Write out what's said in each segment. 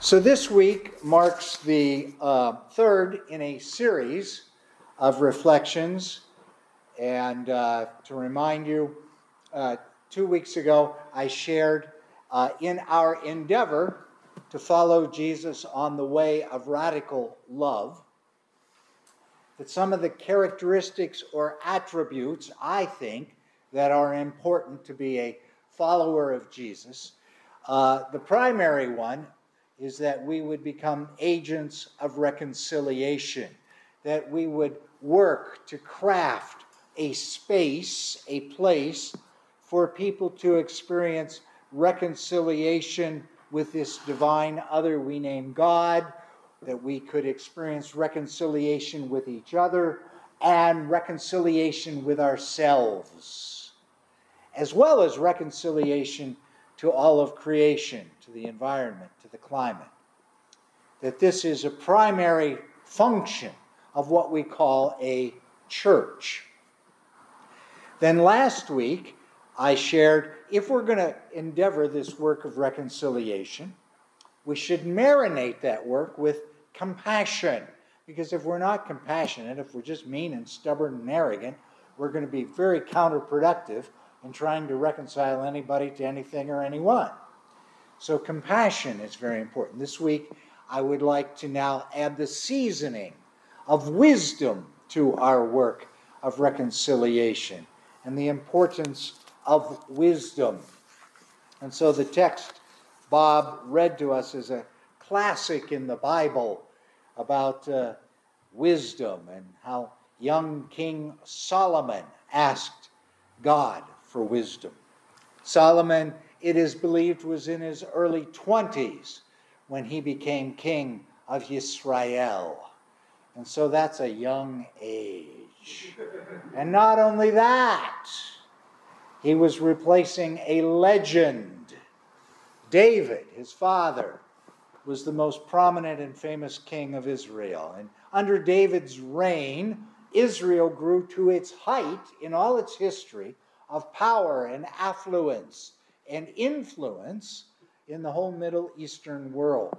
So, this week marks the uh, third in a series of reflections. And uh, to remind you, uh, two weeks ago I shared uh, in our endeavor to follow Jesus on the way of radical love that some of the characteristics or attributes I think that are important to be a follower of Jesus. Uh, the primary one is that we would become agents of reconciliation, that we would work to craft a space, a place for people to experience reconciliation with this divine other we name God, that we could experience reconciliation with each other and reconciliation with ourselves, as well as reconciliation to all of creation, to the environment, to the climate. That this is a primary function of what we call a church. Then last week, I shared if we're going to endeavor this work of reconciliation, we should marinate that work with compassion. Because if we're not compassionate, if we're just mean and stubborn and arrogant, we're going to be very counterproductive in trying to reconcile anybody to anything or anyone. So, compassion is very important. This week, I would like to now add the seasoning of wisdom to our work of reconciliation and the importance of wisdom. And so, the text Bob read to us is a classic in the Bible about uh, wisdom and how young King Solomon asked God for wisdom. Solomon, it is believed, was in his early 20s when he became king of Israel. And so that's a young age. And not only that, he was replacing a legend. David, his father, was the most prominent and famous king of Israel. And under David's reign, Israel grew to its height in all its history of power and affluence and influence in the whole Middle Eastern world.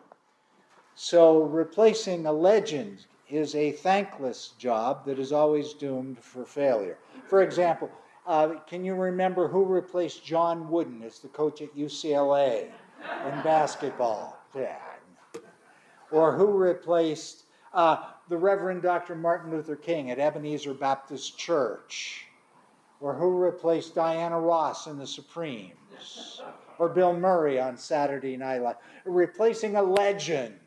So, replacing a legend is a thankless job that is always doomed for failure. For example, uh, can you remember who replaced John Wooden as the coach at UCLA in basketball? Yeah. Or who replaced uh, the Reverend Dr. Martin Luther King at Ebenezer Baptist Church? Or who replaced Diana Ross in the Supremes, or Bill Murray on Saturday Night Live. Replacing a legend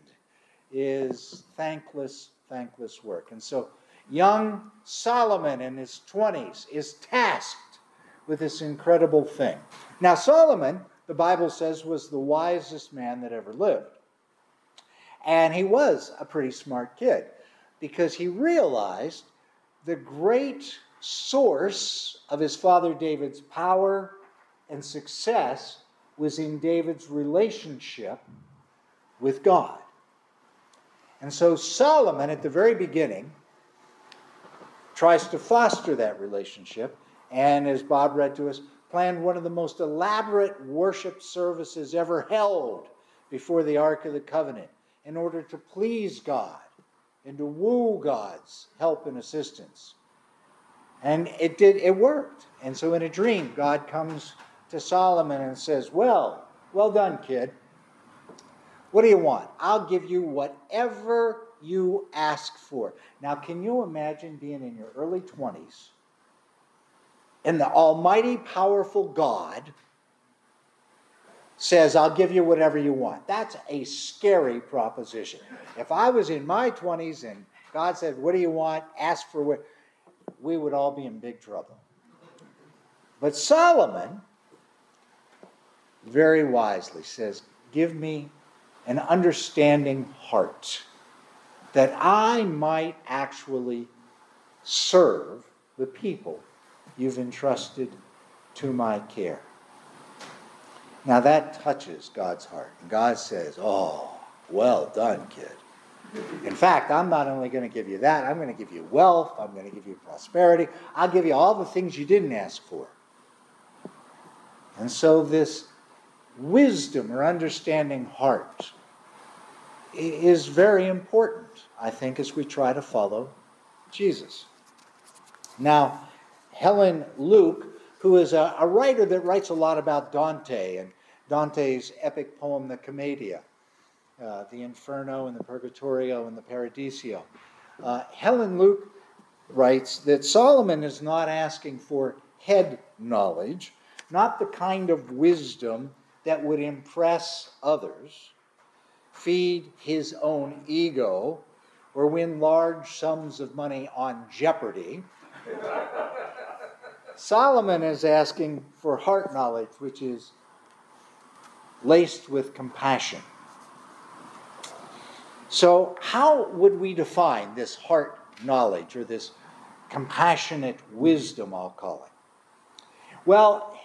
is thankless, thankless work. And so, young Solomon in his 20s is tasked with this incredible thing. Now, Solomon, the Bible says, was the wisest man that ever lived. And he was a pretty smart kid because he realized the great source of his father David's power and success was in David's relationship with God. And so Solomon, at the very beginning, tries to foster that relationship, and as Bob read to us, planned one of the most elaborate worship services ever held before the Ark of the Covenant in order to please God and to woo God's help and assistance. And it did, it worked. And so in a dream, God comes to Solomon and says, Well, well done, kid. What do you want? I'll give you whatever you ask for. Now, can you imagine being in your early 20s and the almighty, powerful God says, I'll give you whatever you want? That's a scary proposition. If I was in my 20s and God said, What do you want? Ask for what we would all be in big trouble. But Solomon very wisely says, Give me an understanding heart that I might actually serve the people you've entrusted to my care. Now that touches God's heart. And God says, Oh, well done, kid. In fact, I'm not only going to give you that, I'm going to give you wealth, I'm going to give you prosperity, I'll give you all the things you didn't ask for. And so, this wisdom or understanding heart is very important, I think, as we try to follow Jesus. Now, Helen Luke, who is a, a writer that writes a lot about Dante and Dante's epic poem, the Commedia, uh, the Inferno and the Purgatorio and the Paradiso. Uh, Helen Luke writes that Solomon is not asking for head knowledge, not the kind of wisdom that would impress others, feed his own ego, or win large sums of money on jeopardy. Solomon is asking for heart knowledge, which is laced with compassion. So, how would we define this heart knowledge or this compassionate wisdom, I'll call it? Well,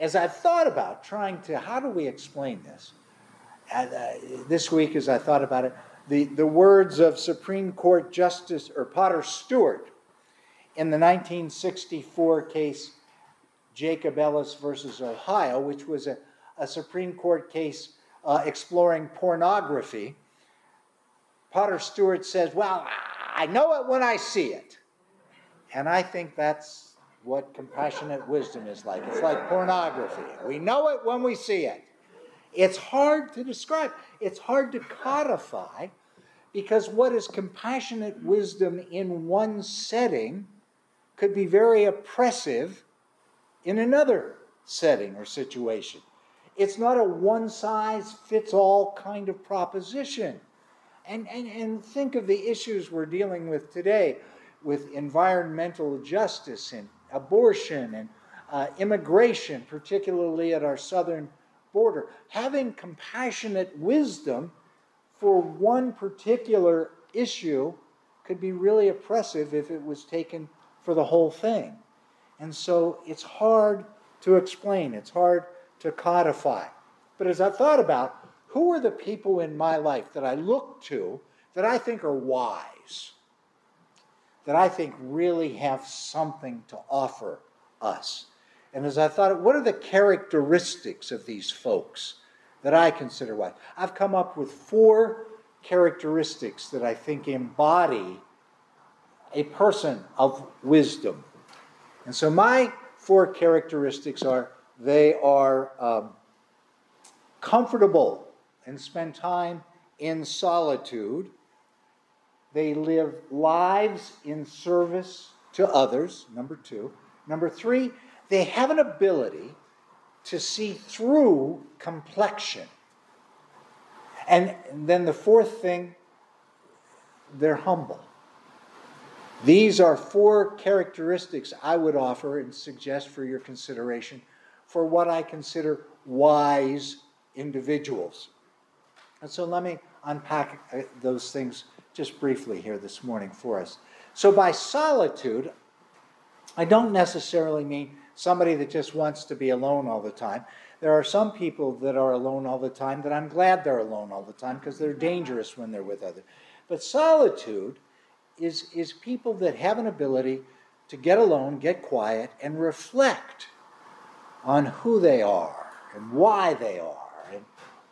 as I've thought about trying to, how do we explain this? Uh, this week, as I thought about it, the, the words of Supreme Court Justice or Potter Stewart in the 1964 case Jacobellis versus Ohio, which was a, a Supreme Court case uh, exploring pornography Potter Stewart says, Well, I know it when I see it. And I think that's what compassionate wisdom is like. It's like pornography. We know it when we see it. It's hard to describe, it's hard to codify because what is compassionate wisdom in one setting could be very oppressive in another setting or situation. It's not a one size fits all kind of proposition. And, and, and think of the issues we're dealing with today with environmental justice and abortion and uh, immigration, particularly at our southern border. Having compassionate wisdom for one particular issue could be really oppressive if it was taken for the whole thing. And so it's hard to explain, it's hard to codify. But as I've thought about who are the people in my life that I look to that I think are wise, that I think really have something to offer us? And as I thought, what are the characteristics of these folks that I consider wise? I've come up with four characteristics that I think embody a person of wisdom. And so my four characteristics are they are um, comfortable and spend time in solitude. They live lives in service to others, number two. Number three, they have an ability to see through complexion. And then the fourth thing, they're humble. These are four characteristics I would offer and suggest for your consideration for what I consider wise individuals. And so let me unpack uh, those things just briefly here this morning for us. So, by solitude, I don't necessarily mean somebody that just wants to be alone all the time. There are some people that are alone all the time that I'm glad they're alone all the time because they're dangerous when they're with others. But solitude is, is people that have an ability to get alone, get quiet, and reflect on who they are and why they are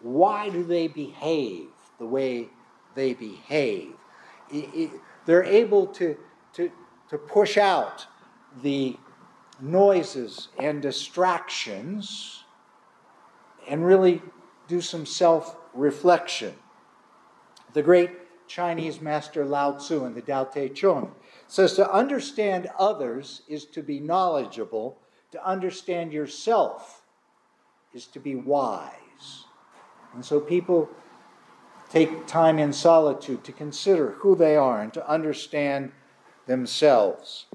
why do they behave the way they behave? It, it, they're able to, to, to push out the noises and distractions and really do some self reflection. The great Chinese master Lao Tzu in the Tao Te Ching says to understand others is to be knowledgeable, to understand yourself is to be wise. And so people take time in solitude to consider who they are and to understand themselves.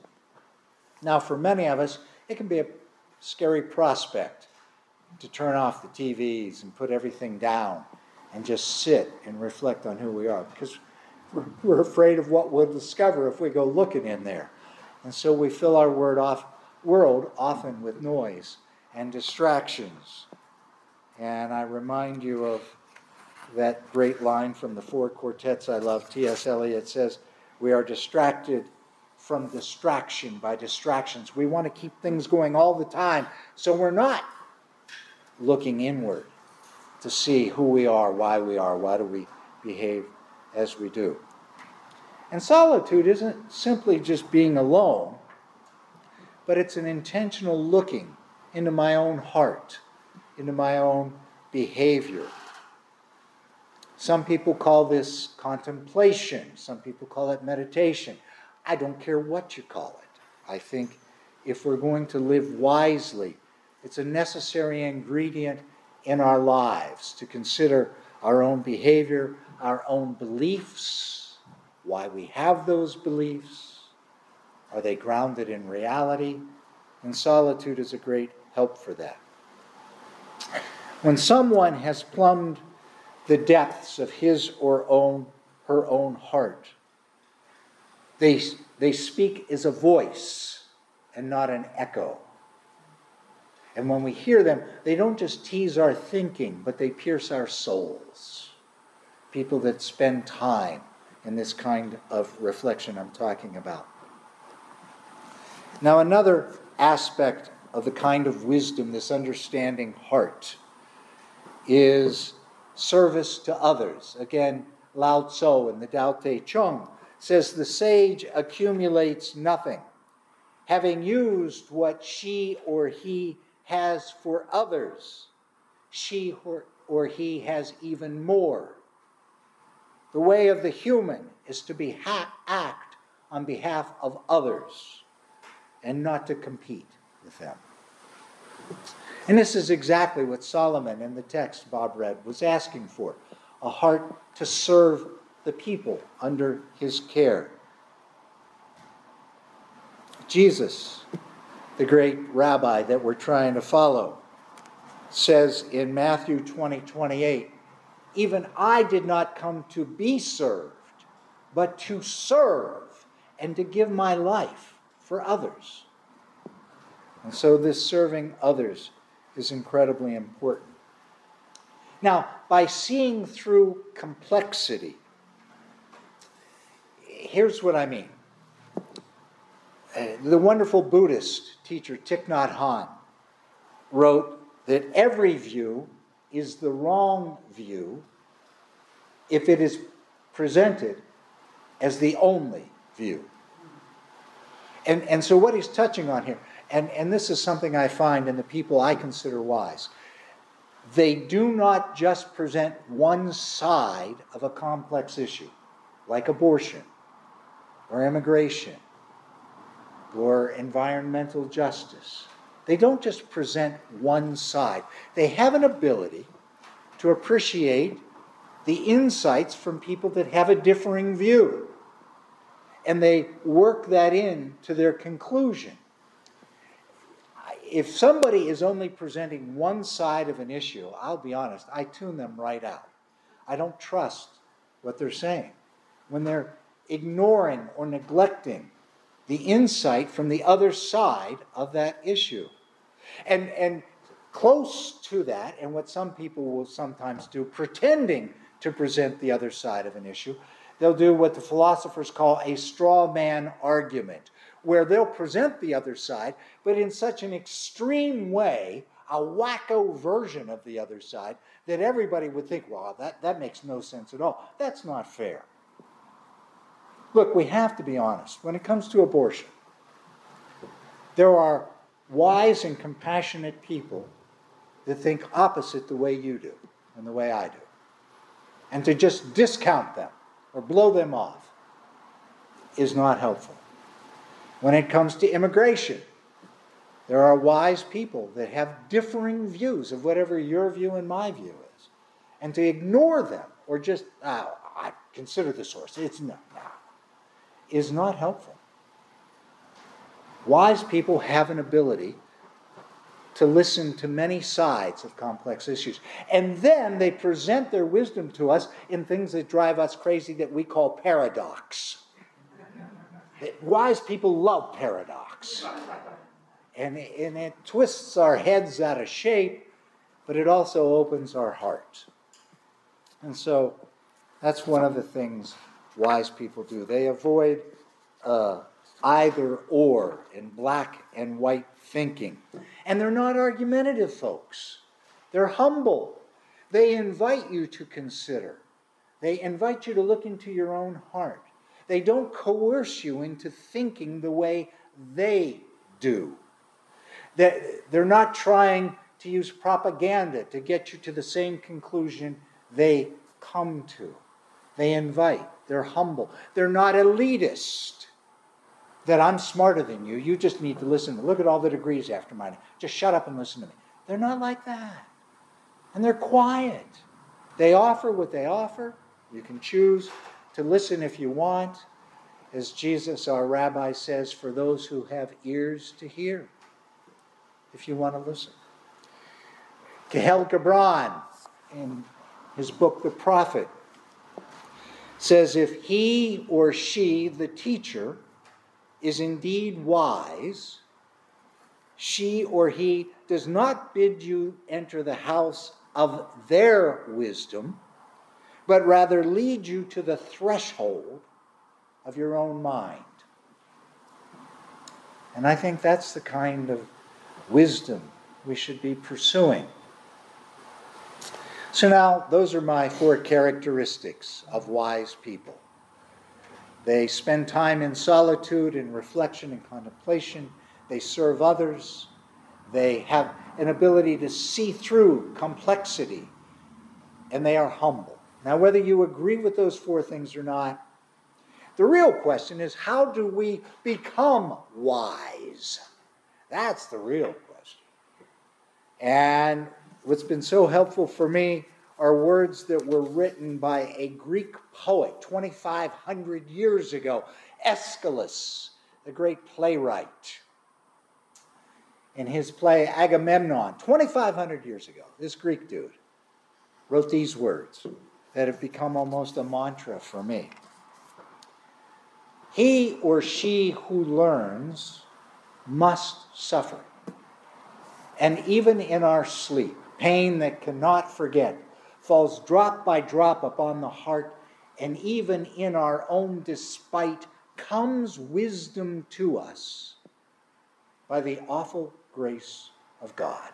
Now, for many of us, it can be a scary prospect to turn off the TVs and put everything down and just sit and reflect on who we are because we're afraid of what we'll discover if we go looking in there. And so we fill our word off, world often with noise and distractions. And I remind you of that great line from the four quartets I love. T.S. Eliot says, We are distracted from distraction by distractions. We want to keep things going all the time, so we're not looking inward to see who we are, why we are, why do we behave as we do. And solitude isn't simply just being alone, but it's an intentional looking into my own heart, into my own behavior. Some people call this contemplation, some people call it meditation. I don't care what you call it. I think if we're going to live wisely, it's a necessary ingredient in our lives to consider our own behavior, our own beliefs, why we have those beliefs. Are they grounded in reality? And solitude is a great help for that. When someone has plumbed the depths of his or own her own heart, they, they speak as a voice and not an echo. And when we hear them, they don't just tease our thinking, but they pierce our souls. People that spend time in this kind of reflection I'm talking about. Now, another aspect of the kind of wisdom, this understanding heart, is service to others. Again, Lao Tzu in the Tao Te Ching says the sage accumulates nothing. Having used what she or he has for others, she or he has even more. The way of the human is to be ha- act on behalf of others and not to compete with them. And this is exactly what Solomon in the text Bob read was asking for a heart to serve the people under his care. Jesus, the great rabbi that we're trying to follow, says in Matthew 20 28, even I did not come to be served, but to serve and to give my life for others. And so this serving others is incredibly important. Now, by seeing through complexity, here's what I mean. Uh, the wonderful Buddhist teacher Thich Nhat Hanh wrote that every view is the wrong view if it is presented as the only view. And, and so, what he's touching on here and, and this is something I find in the people I consider wise. They do not just present one side of a complex issue, like abortion, or immigration, or environmental justice. They don't just present one side, they have an ability to appreciate the insights from people that have a differing view. And they work that in to their conclusion if somebody is only presenting one side of an issue, I'll be honest, I tune them right out. I don't trust what they're saying. When they're ignoring or neglecting the insight from the other side of that issue. And, and close to that, and what some people will sometimes do, pretending to present the other side of an issue, they'll do what the philosophers call a straw man argument, where they'll present the other side, but in such an extreme way, a wacko version of the other side, that everybody would think, well, that, that makes no sense at all. That's not fair. Look, we have to be honest. When it comes to abortion, there are wise and compassionate people that think opposite the way you do and the way I do. And to just discount them or blow them off is not helpful. When it comes to immigration, there are wise people that have differing views of whatever your view and my view is. And to ignore them or just, oh, I consider the source, it's no, no, is not helpful. Wise people have an ability to listen to many sides of complex issues. And then they present their wisdom to us in things that drive us crazy that we call paradox. Wise people love paradox. And, and it twists our heads out of shape, but it also opens our heart. And so that's one of the things wise people do. They avoid uh, either or in black and white thinking. And they're not argumentative folks, they're humble. They invite you to consider. They invite you to look into your own heart. They don't coerce you into thinking the way they do. They're not trying to use propaganda to get you to the same conclusion they come to. They invite, they're humble, they're not elitist. That I'm smarter than you, you just need to listen. Look at all the degrees after mine. Just shut up and listen to me. They're not like that. And they're quiet. They offer what they offer. You can choose to listen if you want. As Jesus, our rabbi, says, for those who have ears to hear, if you want to listen. Kahlil Gibran, in his book, The Prophet, says if he or she, the teacher, is indeed wise, she or he does not bid you enter the house of their wisdom, but rather lead you to the threshold of your own mind. And I think that's the kind of wisdom we should be pursuing. So now, those are my four characteristics of wise people. They spend time in solitude, in reflection and contemplation. They serve others. They have an ability to see through complexity. And they are humble. Now, whether you agree with those four things or not, the real question is how do we become wise? That's the real question. And what's been so helpful for me are words that were written by a Greek poet 2,500 years ago, Aeschylus, the great playwright. In his play Agamemnon, 2,500 years ago, this Greek dude wrote these words that have become almost a mantra for me. He or she who learns must suffer. And even in our sleep, pain that cannot forget falls drop by drop upon the heart, and even in our own despite comes wisdom to us by the awful grace of God.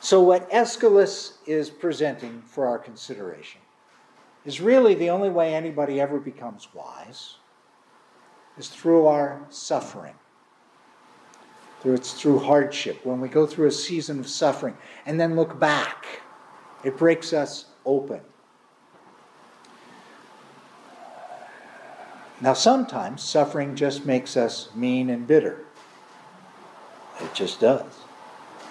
So, what Aeschylus is presenting for our consideration is really the only way anybody ever becomes wise is through our suffering through it's through hardship, when we go through a season of suffering and then look back, it breaks us open. Now, sometimes suffering just makes us mean and bitter. It just does.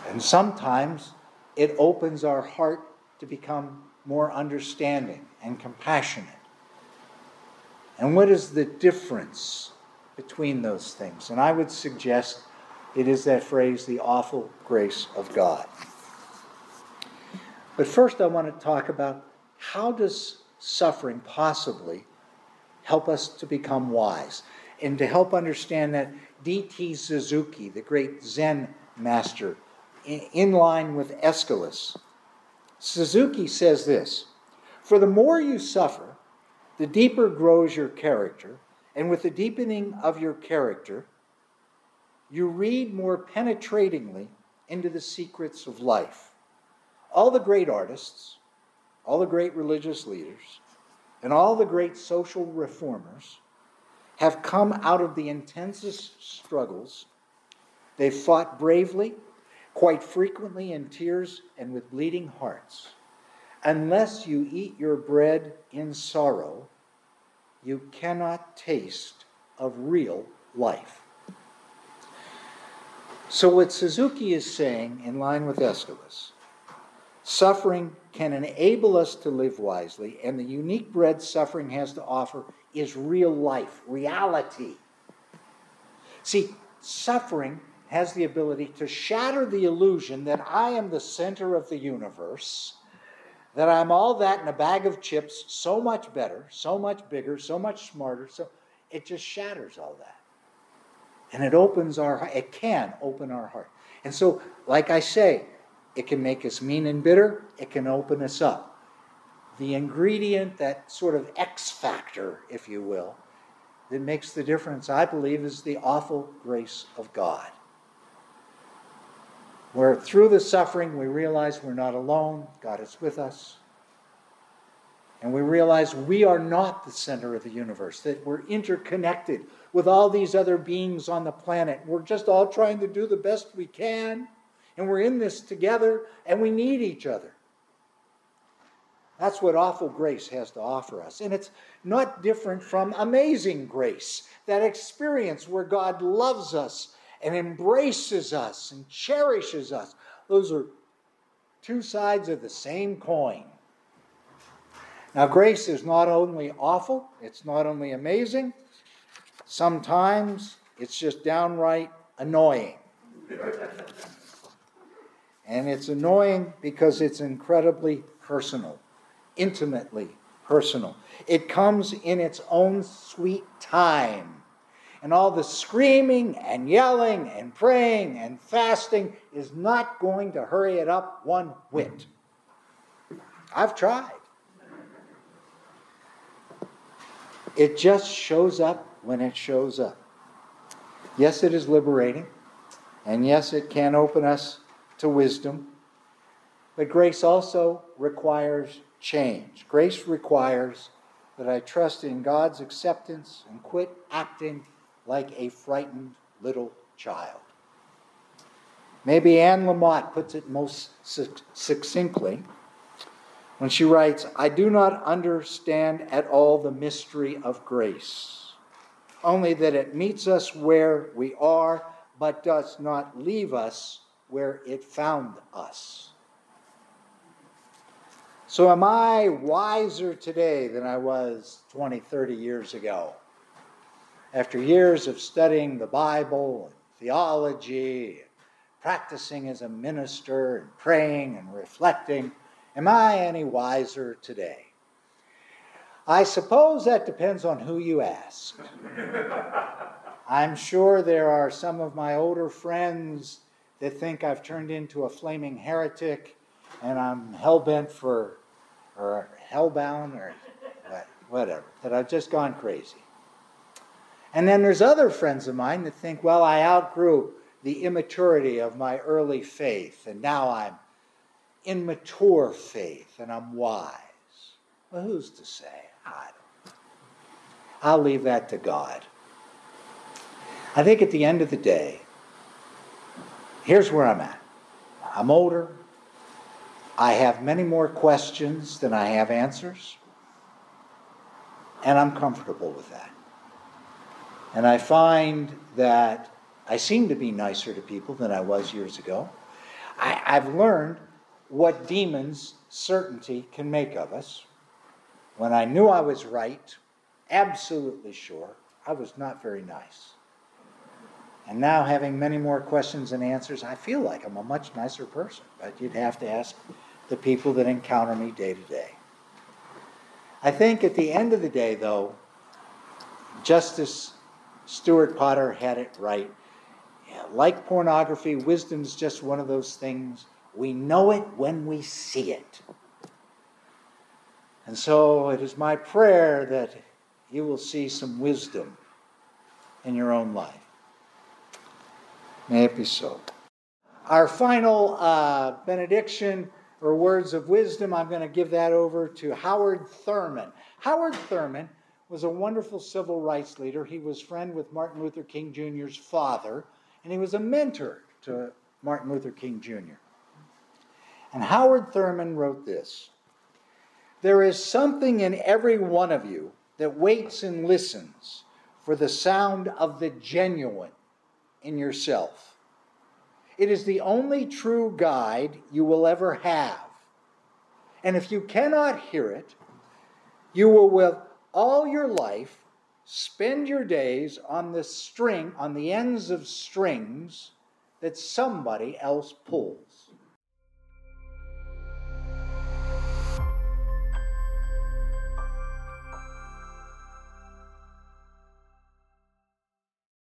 And sometimes it opens our heart to become more understanding and compassionate. And what is the difference between those things? And I would suggest it is that phrase, the awful grace of God. But first, I want to talk about how does suffering possibly help us to become wise? And to help understand that, D.T. Suzuki, the great Zen master, in line with Aeschylus, Suzuki says this For the more you suffer, the deeper grows your character, and with the deepening of your character, you read more penetratingly into the secrets of life. All the great artists, all the great religious leaders, and all the great social reformers have come out of the intensest struggles. They've fought bravely, quite frequently in tears and with bleeding hearts. Unless you eat your bread in sorrow, you cannot taste of real life. So, what Suzuki is saying, in line with Aeschylus, suffering can enable us to live wisely, and the unique bread suffering has to offer is real life, reality. See, suffering has the ability to shatter the illusion that I am the center of the universe, that I'm all that in a bag of chips, so much better, so much bigger, so much smarter. So it just shatters all that. And it opens our it can open our heart. And so, like I say, it can make us mean and bitter, it can open us up. The ingredient, that sort of X factor, if you will, that makes the difference, I believe, is the awful grace of God. Where through the suffering we realize we're not alone, God is with us. And we realize we are not the center of the universe, that we're interconnected with all these other beings on the planet. We're just all trying to do the best we can, and we're in this together, and we need each other. That's what awful grace has to offer us. And it's not different from amazing grace, that experience where God loves us and embraces us and cherishes us. Those are two sides of the same coin. Now, grace is not only awful, it's not only amazing, sometimes it's just downright annoying. and it's annoying because it's incredibly personal intimately personal. It comes in its own sweet time. And all the screaming and yelling and praying and fasting is not going to hurry it up one whit. I've tried. It just shows up when it shows up. Yes, it is liberating. And yes, it can open us to wisdom. But grace also requires change. Grace requires that I trust in God's acceptance and quit acting like a frightened little child. Maybe Anne Lamott puts it most succinctly when she writes, I do not understand at all the mystery of grace, only that it meets us where we are, but does not leave us where it found us. So, am I wiser today than I was 20, 30 years ago? After years of studying the Bible and theology, and practicing as a minister, and praying and reflecting, am I any wiser today? I suppose that depends on who you ask. I'm sure there are some of my older friends that think I've turned into a flaming heretic and I'm hell bent for or hellbound or whatever, that I've just gone crazy. And then there's other friends of mine that think, well, I outgrew the immaturity of my early faith, and now I'm in mature faith and I'm wise. Well, who's to say? I don't. I'll leave that to God. I think at the end of the day, here's where I'm at. I'm older, I have many more questions than I have answers, and I'm comfortable with that. And I find that I seem to be nicer to people than I was years ago. I, have learned what demons certainty can make of us. When I knew I was right, absolutely sure, I was not very nice. And now, having many more questions and answers, I feel like I'm a much nicer person. But you'd have to ask the people that encounter me day to day. I think at the end of the day, though, Justice Stewart Potter had it right. Like pornography, wisdom is just one of those things. We know it when we see it. And so it is my prayer that you will see some wisdom in your own life. May it be so. Our final uh, benediction or words of wisdom, I'm going to give that over to Howard Thurman. Howard Thurman was a wonderful civil rights leader. He was friend with Martin Luther King Jr.'s father, and he was a mentor to Martin Luther King Jr. And Howard Thurman wrote this There is something in every one of you that waits and listens for the sound of the genuine in yourself. It is the only true guide you will ever have. And if you cannot hear it, you will all your life spend your days on the string, on the ends of strings that somebody else pulls.